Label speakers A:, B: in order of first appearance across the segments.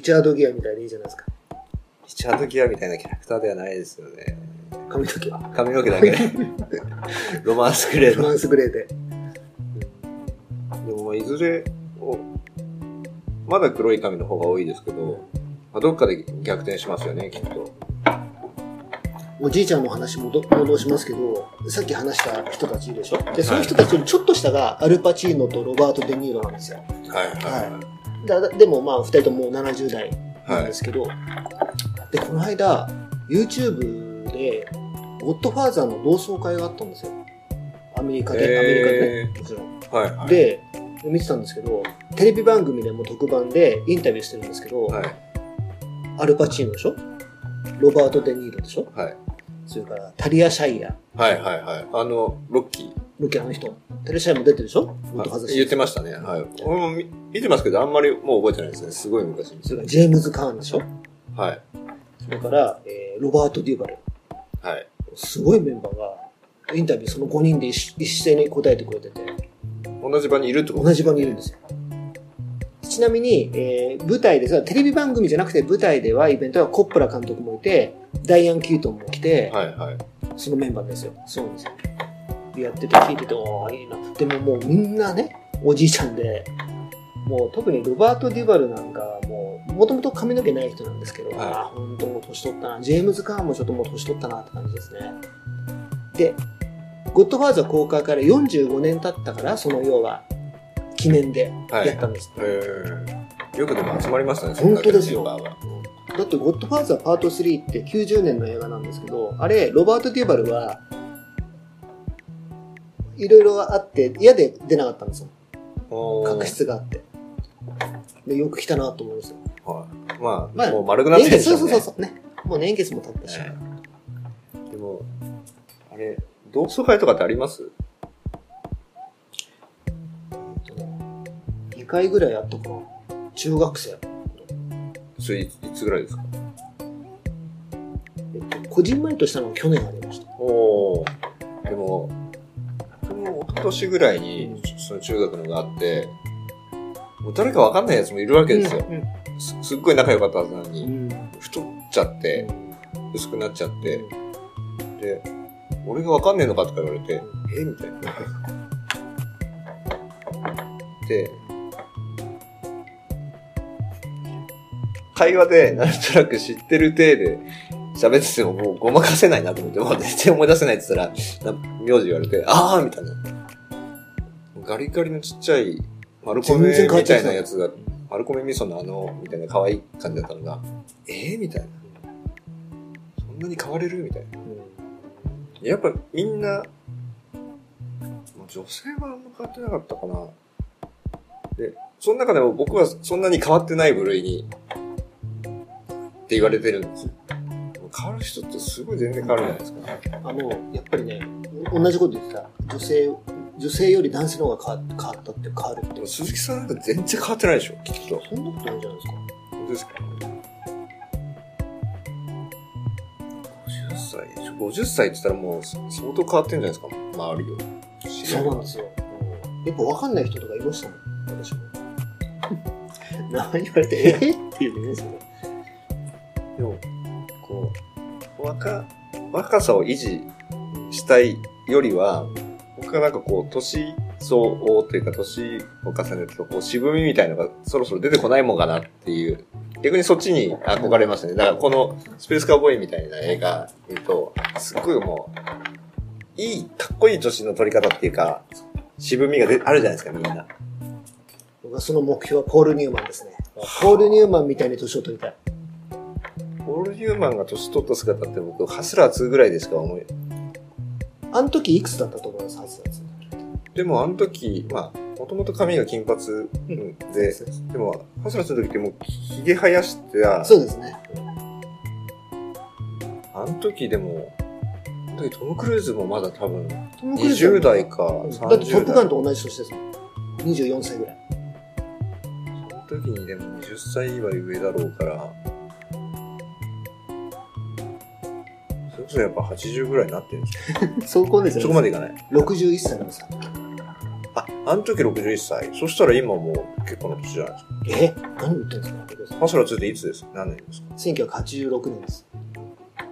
A: リチャード・ギアみたいでいいじゃないですか。
B: リチャード・ギアみたいなキャラクターではないですよね。
A: 髪の毛は。
B: 髪の毛だけ。で ロマンスグレーの
A: フランスグレーで。
B: でもまあいずれおまだ黒い髪の方が多いですけど、まあ、どっかで逆転しますよねきっと。
A: おじいちゃんの話戻戻しますけど、さっき話した人たちいるでしょ。で、その人たちよりちょっと下がアルパチーノとロバート・デ・ニーロなんですよ。
B: はい
A: はだだでもまあ、二人とももう70代なんですけど、で、この間、YouTube で、ゴッドファーザーの同窓会があったんですよ。アメリカで、
B: へー。
A: アメリカでね、もちろん。
B: はいはい。
A: で、見てたんですけど、テレビ番組でも特番でインタビューしてるんですけど、
B: はい。
A: アルパチーノでしょ？ロバート・デ・ニーロでしょ？
B: はい。
A: それからタリア・シャイヤ、
B: はいはいはい。あのロッキ
A: ロケあの人。タリア・シャイヤも出てるでしょ？ゴッドファーザー
B: ー言ってましたね。はい。俺も見見てますけどあんまりもう覚えてないですね。すごい昔に
A: それからジェームズ・カーンでしょ？
B: はい。
A: それから、えーロバート・デューバル。
B: はい。
A: すごいメンバーが、インタビューその5人で一一斉に答えてくれてて、
B: 同じ場にいるってこと？
A: 同じ場にいるんですよ。ちなみに、えー舞台でさ、テレビ番組じゃなくて舞台ではイベントはコップラ監督もいて、ダイアン・キュートンも来て、
B: はいはい。
A: そのメンバーですよ。そうですよ。でやってて聞いてて、おーいいな。でももうみんなね、おじいちゃんで、もう特にロバート・デュバルなんか、もう、もともと髪の毛ない人なんですけど、
B: はい
A: ああ、本当もう年取ったな。ジェームズ・カーンもちょっともう年取ったなって感じですね。で、ゴッドファーザー公開から45年経ったから、その要は、記念で
B: はい
A: やったんです。
B: えー、よくでも集まりましたね
A: 本当ですよ
B: だ
A: って、ゴッドファーザーパート3って90年の映画なんですけど、あれ、ロバート・デューバルは、いろいろあって、嫌で出なかったんですよ。確執があって。で、よく来たなと思いますよ。
B: はいまあ、
A: まあ
B: もう丸くなってるんですよね
A: そうそうそうそう。ね。もう年月も経ったし。
B: ええでも、あれ、同窓会とかってあります
A: ？2回ぐらいやったかな。中学生。
B: それいついつぐらいですか？
A: えっと、個人前としたのは去年ありました。
B: おお。でも、年ぐらいに、その中学のがあって、もう誰かわかんないやつもいるわけですよ。
A: うん
B: すすっごい仲良かったはずなの
A: う
B: に、
A: ん。
B: 太っちゃって、薄くなっちゃって、で、俺がわかんねえのかとか言われて、え？みたいな。で、会話でなんとなく知ってる体で喋っててももうごまかせないなと思って、もう全然思い出せないって言ったら、な名字言われて、あーみたいな。ガリガリのちっちゃい丸米
A: 全然変わっ
B: みたいなやつが、丸米味噌のあの、みたいな可愛い感じだったのが、えー？みたいな。そんなに変われる？みたいな。
A: うん
B: やっぱみんな、女性はあんま変わってなかったかな。で、その中でも僕はそんなに変わってない部類に、って言われてるんですよ。変わる人ってすごい全然変わるじゃないですか。
A: あの、やっぱりね、同じこと言ってた。女性、女性より男性の方が変わ変わったって変わるって。
B: 鈴木さんなんか全然変わってないでしょ、きっと。
A: そんなことないじゃないですか？
B: 本当ですか ?50 歳でしょ ?50 歳って言ったらもう相当変わってんじゃないですか？周りよ。
A: そうなんですよ。やっぱ分かんない人とかいましたもん、私も。名前言われて、え？ーっていうね、それ。
B: でも、こう、若、若さを維持したいよりは、僕はなんかこう、年相応というか、年を重ねると、こう、渋みみたいなのがそろそろ出てこないもんかなっていう、逆にそっちに憧れますね。だからこの、スペースカーボーイみたいな映画見ると、すっごいもう、いい、かっこいい女子の撮り方っていうか、渋みがであるじゃないですか、みんな。
A: 僕はその目標はポール・ニューマンですね。ポール・ニューマンみたいに年を取りたい。
B: ポール・ヒューマンが年取った姿って僕、ハスラー2ぐらいでしか思え、
A: あの時いくつだったと思います、ハスラーズ
B: でもあの時、まあ、もとともと髪が金髪
A: ん
B: で、
A: そうです
B: でも、ハスラー2の時ってもう、ひげ生やしてた、
A: そうですね。
B: あの時でも、トム・クルーズもまだ多分、
A: トムクルーズは
B: 20代か
A: うん
B: 30代。
A: だってトップガンと同じ年ですもん。24歳ぐらい。
B: その時にでも20歳は上だろうから、そやっぱ80ぐらいになってるんです
A: そこです
B: よ。
A: よ
B: そこまでいかない
A: ？61歳なんですよ。
B: あ、あの時61歳。そしたら今もう結構な年じゃないですか。
A: え？何言ってんですか？
B: ハスラー2っていつです？何年ですか
A: ？1986年です。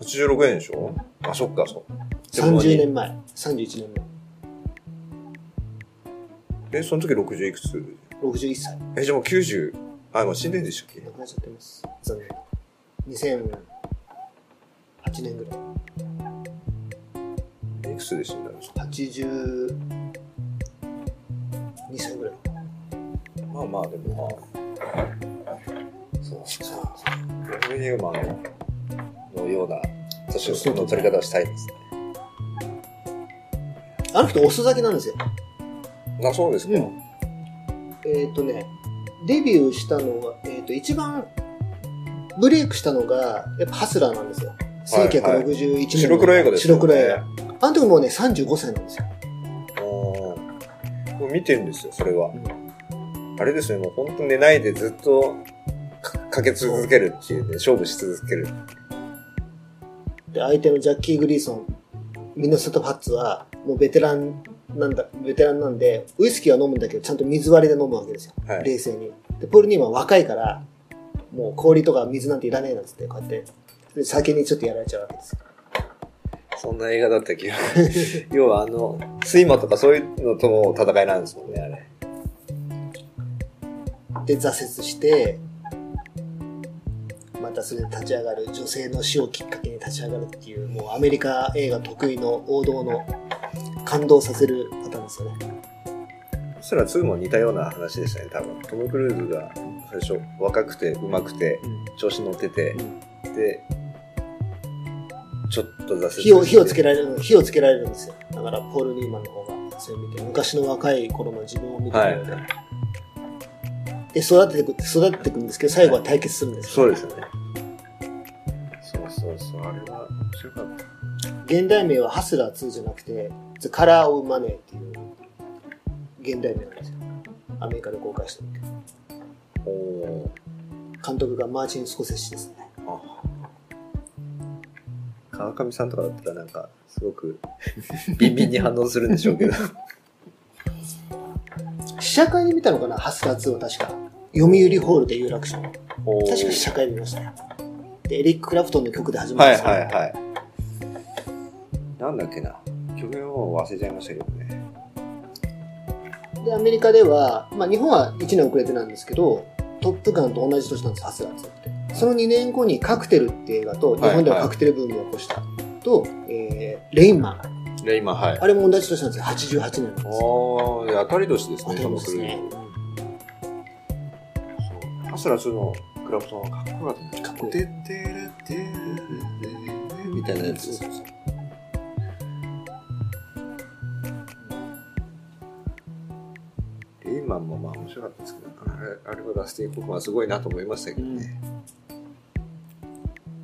B: 86年でしょ？あ、そっか、そう。でも
A: 30年前。31年
B: え、その時60いくつ？
A: 前。61歳。
B: え、じゃあもう90、あ、もう死んでんでしたっけ？
A: 亡くなっちゃってます。残念。2008年ぐらい。
B: いくつで死んだんですか
A: ？82歳ぐらい。
B: まあまあ、でもまあ、そうそう。ロビン・ニューマンのような年の取り方をしたいですね。
A: あの人遅咲きなんですよ。
B: あ、そうですか？
A: うんえっ、とね、デビューしたのが、えっ、と、一番ブレイクしたのが、やっぱハスラーなんですよ。
B: はい
A: 1961年の。
B: 白黒映画です
A: 白黒映画。あの時もうね、35歳なんですよ。
B: もう見てるんですよ、それは。あれですね、もう本当寝ないでずっとかかけ続けるっていうね、勝負し続ける。
A: で、相手のジャッキー・グリーソン、ミネソタ・パッツは、もうベテランなんだ、ベテランなんで、ウイスキーは飲むんだけど、ちゃんと水割りで飲むわけですよ。
B: はい。
A: 冷静に。で、ポール・ニーマンは若いから、もう氷とか水なんていらねえなんつって、こうやって、で酒にちょっとやられちゃうわけです。
B: そんな映画だった気が。要はあの、睡魔とかそういうのとの戦いなんですもんね、あれ。
A: で、挫折して、またそれで立ち上がる、女性の死をきっかけに立ち上がるっていう、もうアメリカ映画得意の王道の感動させるパターンですよね。
B: そしたら2も似たような話でしたね、多分。トム・クルーズが最初若くて上手くて調子乗ってて、で、ちょっと挫折
A: 火を、火をつけられる、火をつけられるんですよ。だから、ポール・ニーマンの方が、それ見て、昔の若い頃の自分を見てくれるので、で、育てていく、育てていくんですけど、最後は対決するんですよ。
B: そうですよね。そうそうそう、あれは面白かった。
A: 現代名はハスラー2じゃなくて、The Color of Money っていう現代名なんですよ。アメリカで公開した時
B: おー
A: 監督がマーチン・スコセッシですね。
B: あ川上さんとかだったらなんか、すごく、ビンビンに反応するんでしょうけど。
A: 試写会で見たのかな？ハスラー2は確か。読売ホールで有楽町。確か試写会で見ましたよ。で、エリック・クラプトンの曲で始ま
B: はい
A: るんですよ。
B: はいはい。なんだっけな？曲はもう忘れちゃいましたけどね。
A: で、アメリカでは、まあ日本は1年遅れてなんですけど、トップガンと同じ年なんです、ハスラー2って。その2年後にカクテルっていう映画と、日本ではカクテルブームを起こした。と、えー、レインマン。
B: で、今、はい。
A: あれも同じ年なんですよ。88年なんですよ。
B: ああ、当たり年ですね、
A: 当たりですね。
B: そう。ハスラー2のクラプトンはかっこよかったね。
A: かっこいい
B: みたいなやつです。レイマンもまあ面白かったですけど、あれあれはダスティン・ホフマンすごいなと思いましたけどね。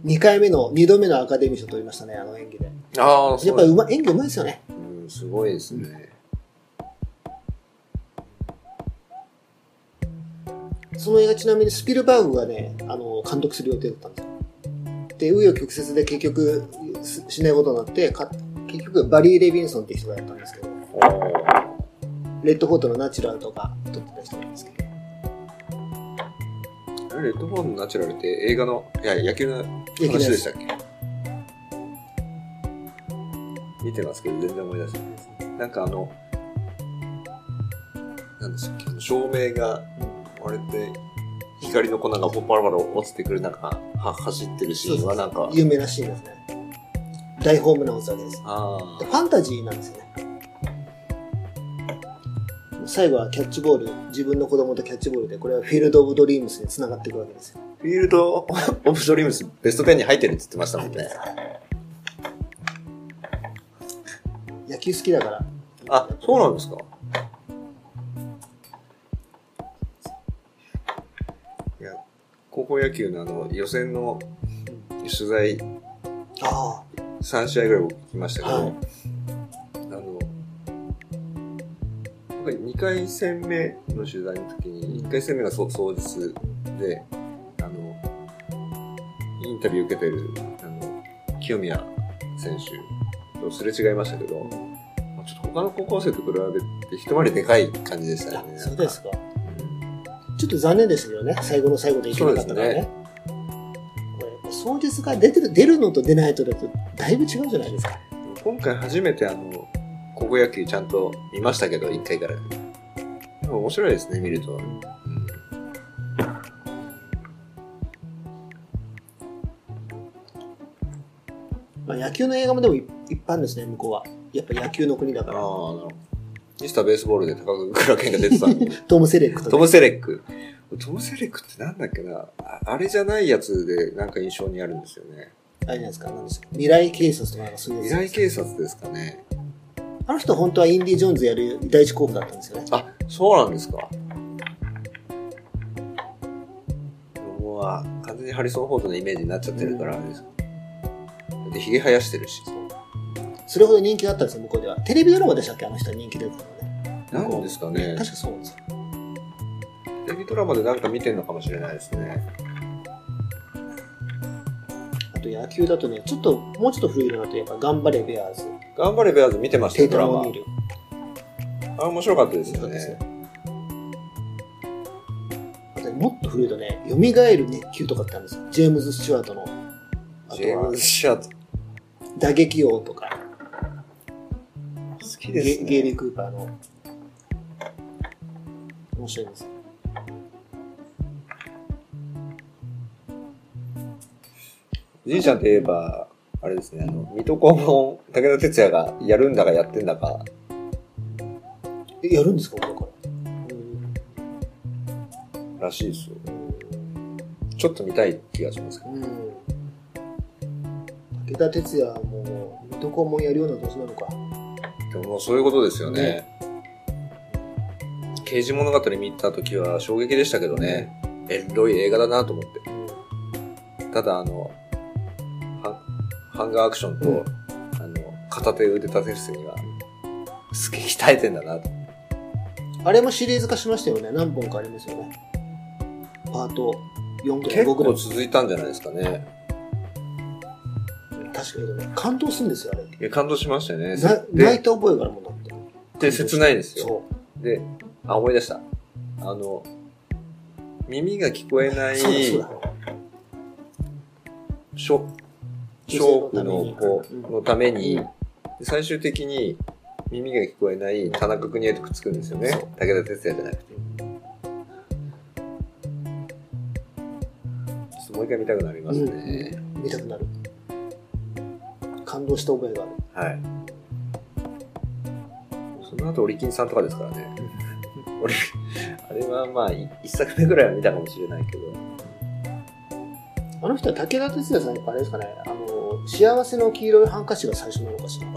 A: 2回目の、2度目のアカデミー賞取りましたね、あの演技で。
B: ああ、
A: やっぱりうま、演技うまいですよね。
B: うん、すごいですね。
A: その映画ちなみにスピルバーグがね、あの、監督する予定だったんですよ。で、紆余曲折で結局ししないことになって、か結局バリー・レビンソンっていう人がやったんですけど、レッドフォートのナチュラルとか撮ってた人なんですけど、
B: レッドフォーンのナチュラルって映画の、いや、野球の話でしたっけ？見てますけど、全然思い出せないですね。なんかあの、なんでしたっけ、照明が割れて、光の粉がポッパラパラ落ちてくる中、は走ってるシーンはなんか、
A: 有名なシーンですね。大ホームランを打つわけです。ファンタジーなんですよね。最後はキャッチボール、自分の子供とキャッチボールで、これはフィールド・オブ・ドリームスに繋がっていくわけですよ。
B: フィールド・オブ・ドリームス、ベスト10に入ってるって言ってましたもんね。
A: 野球好きだから。
B: あ、そうなんですかいや、高校野球のあの、予選の取材、3試合ぐらい行きましたけど、っぱり2回戦目の取材の時に、1回戦目がそ当日で、あの、インタビュー受けてる、あの、清宮選手とすれ違いましたけど、
A: あ。
B: まあちょっと他の高校生と比べて一回りでかい感じでしたよね。
A: そうですか。
B: うん
A: ちょっと残念でしたけどね、最後の最後でいけなかったからね。これやっぱ双日が出てる、出るのと出ないとだと、だいぶ違うじゃないですか。
B: 今回初めてあの、高校野球ちゃんと見ましたけど、1回から。でも面白いですね、見ると。うん
A: まあ野球の映画もでもい一般ですね、向こうは。やっぱ野球の国だから。
B: ああ、なるほど。ミスターベースボールで高倉健が出てたんで
A: トム・セレックと、ね。
B: トム・セレック。トム・セレックってなんだっけなああれじゃないやつでなんか印象にあるんですよね。
A: あれじゃないですか、なんですか未来警察とかなんかそういうやつ
B: 未来警察ですかね。
A: あの人本当はインディ・ジョーンズやる第一候補だったんですよね。
B: あ、そうなんですか。もうあ完全にハリソン・フォードのイメージになっちゃってるからあれです。で、髭生やしてるし。
A: それほど人気があったんですよ、向こうでは。テレビドラマでしたっけ？あの人は人気出てたのね。
B: なんですかね。
A: 確かそうなんですよ。
B: テレビドラマでなんか見てんのかもしれないですね。
A: あと野球だとね、ちょっと、もうちょっと古いのだとやっぱ頑張れベアーズ。
B: 頑張れベアーズ見てましたドラマ。あれ面白かったですよね。
A: あとねもっと古いとね、蘇る熱球とかってあるんですよ。ジェームズ・スチュワートの。
B: ジェームズ・シャート。
A: 打撃王とか、
B: 好きですね。
A: ゲゲイリー・クーパーの。面白いです。
B: じいちゃんといえば、あれですね、あの、水戸黄門、武田鉄矢がやるんだかやってんだか、
A: え、やるんですか？これから。
B: らしいですよ。ちょっと見たい気がしますけど。
A: うん。武田鉄矢も、水戸黄門やるような年なのか。
B: でももうそういうことですよね。刑事物語見た時は衝撃でしたけどね。エロい映画だなと思って。ただあの、ハハンガーアクションと、
A: うん
B: あの、片手腕立て伏せには、すげえ鍛えてんだなと。
A: あれもシリーズ化しましたよね。何本かありますよね。パート4ぐらい、
B: 結
A: 5ぐらい
B: 構。続いたんじゃないですかね。
A: 確かにね、感動するんですよ、あれ。
B: いや感動しましたよね。
A: な泣い
B: で、
A: た覚えがあるもんだって。
B: で切ないですよ。
A: そ
B: で、あ、思い出した。あの、耳が聞こえな
A: う。
B: い、
A: そうだ、そうだ。
B: ショークの子のために、
A: うん
B: 最終的に耳が聞こえない田中邦衛とくっつくんですよね。武田鉄矢じゃなくて。もう一回見たくなりますね。
A: 見たくなる。感動した覚えがある。
B: はい。その後、オリキンさんとかですからね。俺、あれはまあ、い一作目ぐらいは見たかもしれないけど。
A: あの人は武田鉄矢さん、やっぱあれですかね、あの、幸せの黄色いハンカチが最初なのかしら。
B: ああ、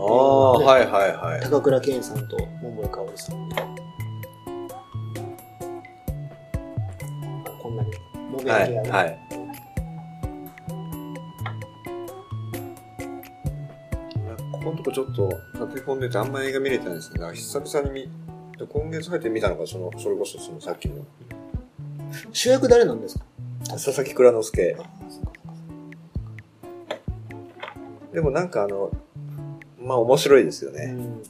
A: ね
B: はいはいはい。
A: 高倉健さんと桃井かおりさん。あこんなに、もめ
B: はい、
A: 上げある。
B: はい。ここのとこちょっと立て込んでてあんま映画見れてないですね。久々に見、今月入って見たのが、その、それこそそのさっきの、
A: 主役誰なんですか？
B: 佐々木蔵之介。でもなんかあの、まあ面白いですよね。
A: うん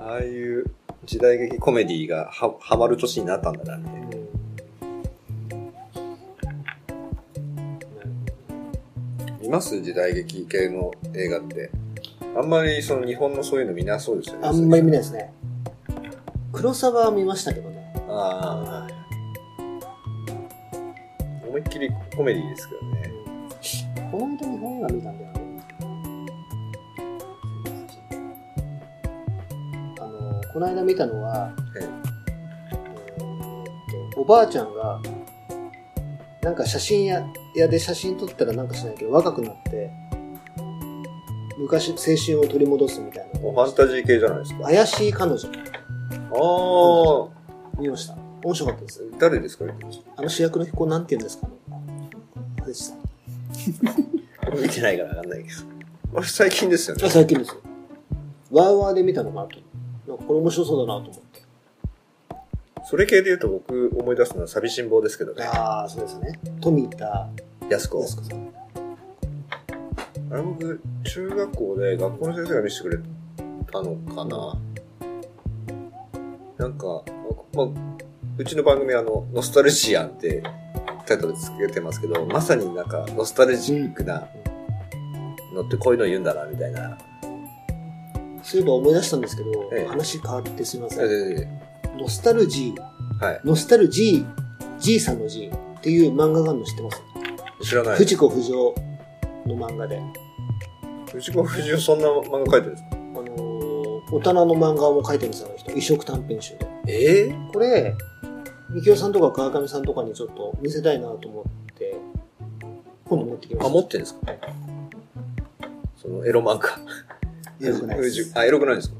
B: ああいう時代劇コメディがは、はまる年になったんだなって。見ます時代劇系の映画って。あんまりその日本のそういうの見なそうですよね。
A: あんまり見
B: ない。
A: ないですね。黒沢は見ましたけどね。
B: ああ。思いっきりコメディですけどね。
A: この間日本映画見たんだよね。あの、この間見たのは、
B: え
A: えーおばあちゃんが、なんか写真屋屋で写真撮ったらなんかしないけど若くなって、昔、青春を取り戻すみたいな。
B: ファンタジー系じゃないですか。
A: 怪しい彼女、
B: ああ。
A: 見ました。面白かったです。
B: 誰ですか？ね
A: あの主役の子なんて言うんですか？でした。
B: 俺 見てないからわかんないけど。あれ最近ですよね
A: あ。最近ですよ。ワーワーで見たのかなと。なんかこれ面白そうだなと思って。
B: それ系で言うと僕思い出すのは寂しん坊ですけどね。
A: ああ、そうですね。富田
B: 安子。
A: 靖子さん。
B: あれ僕、中学校で学校の先生が見せてくれたのかな。なんか、まあ、うちの番組あの、ノスタルジアンってタイトルつけてますけど、まさになんかノスタルジックなのってこういうの言うんだな、みたいな。
A: そういえば思い出したんですけど、
B: ええ
A: 話変わってすみません。
B: え
A: ノスタルジー、
B: えはい。
A: ノスタルジー、ジーさんの G っていう漫画があるの知ってます？
B: 知らない。
A: 藤子不二雄の漫画で。
B: 藤子不二雄そんな漫画描いてるんですか？
A: あのー大人の漫画も書いてるんですよ、あの人。異色短編集で。
B: ええ？
A: これ、みきおさんとか川上さんとかにちょっと見せたいなと思って、今度持ってきました。
B: あ、持ってんですか？そのエロ漫画。
A: エロくないです。
B: あ、エロくないんですか？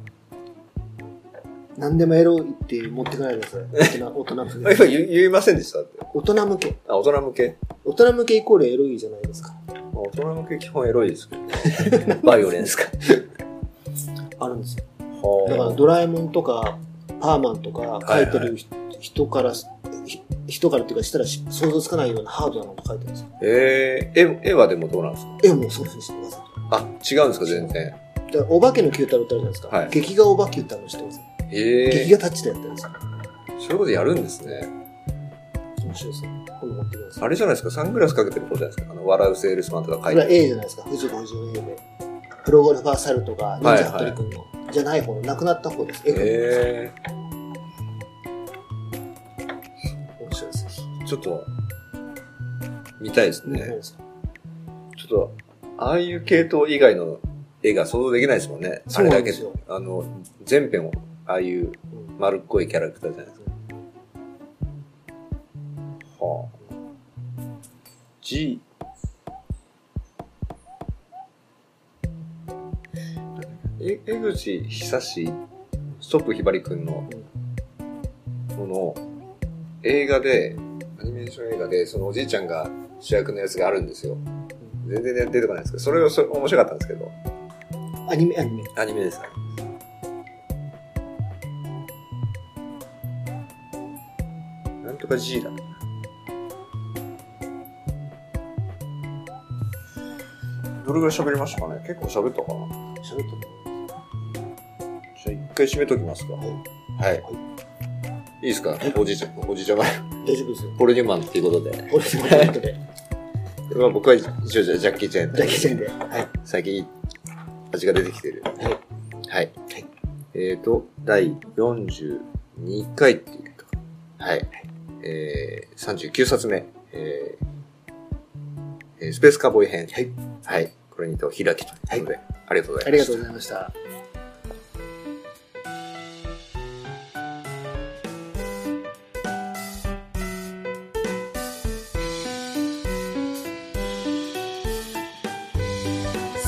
A: 何でもエロいって持ってかないでください。大人、向
B: 今
A: け。
B: 言言いませんでした？
A: 大人向け。
B: あ、大人向け？
A: 大人向けイコールエロいじゃないですか。
B: まあ大人向け基本エロいですけどね。バイオレンスか。
A: あるんですよ。
B: は
A: だからドラえもんとか、パーマンとか書いてる人から、ひ人からっていうかしたらし想像つかないようなハードなのが書いてるんですよ。
B: えー、絵、絵はでもどうなんですか？
A: え、もうそういうふうにしてください。
B: あ、違うんですか全然。
A: だお化けの九太郎ってあるじゃないですか。
B: はい
A: 劇画お化けってあるの知ってます、
B: え
A: 劇画タッチでやってるんですよ。
B: ー、そういうことやるんですね。
A: 面白いですよ。今度持ってきます。
B: あれじゃないですか？サングラスかけてる子じゃないですか？あの、笑うセールスマンとか
A: これは
B: 書いて
A: A じゃないですか。藤子不二雄 A で。プロゴルファーサルとか、忍者服部君の、じゃない方の、亡くなった方です。F
B: え
A: 面
B: ちょっと、見たいですね。ちょっと、ああいう系統以外の絵が想像できないですもんね。
A: そ
B: れだけ
A: ですよ。
B: あの、全編を、ああいう
A: うん
B: 丸っこいキャラクターじゃないですか。はあ。G。え、江口久志、ストップひばりくんの、その、映画で、アニメーション映画で、そのおじいちゃんが主役のやつがあるんですよ。全然出てこないんですけど、それがそれ面白かったんですけど、
A: アニメ、アニメ。
B: アニメです。なんとか G だ。どれぐらい喋りましたかね？結構喋ったかな？
A: 喋った
B: じゃあ一回締めときますか。
A: はい。
B: はい。いいですか？おじいちゃん、おじいちゃんが
A: 大丈夫ですよ。
B: ポルニュマンっていうことで。
A: これでもらったで。
B: まあ僕は一応じゃあジャッキー・チェン
A: だけじゃんで。はい。
B: 最近味が出てきてる。
A: はい。
B: はい。
A: はい
B: えっ、と、第42回っていうか、はい。えー、39冊目、えーえースペースカーボーイ編。
A: はい。
B: はい。これにてお開きということで、ありがとうござ
A: あ
B: いました。
A: りがとうございました。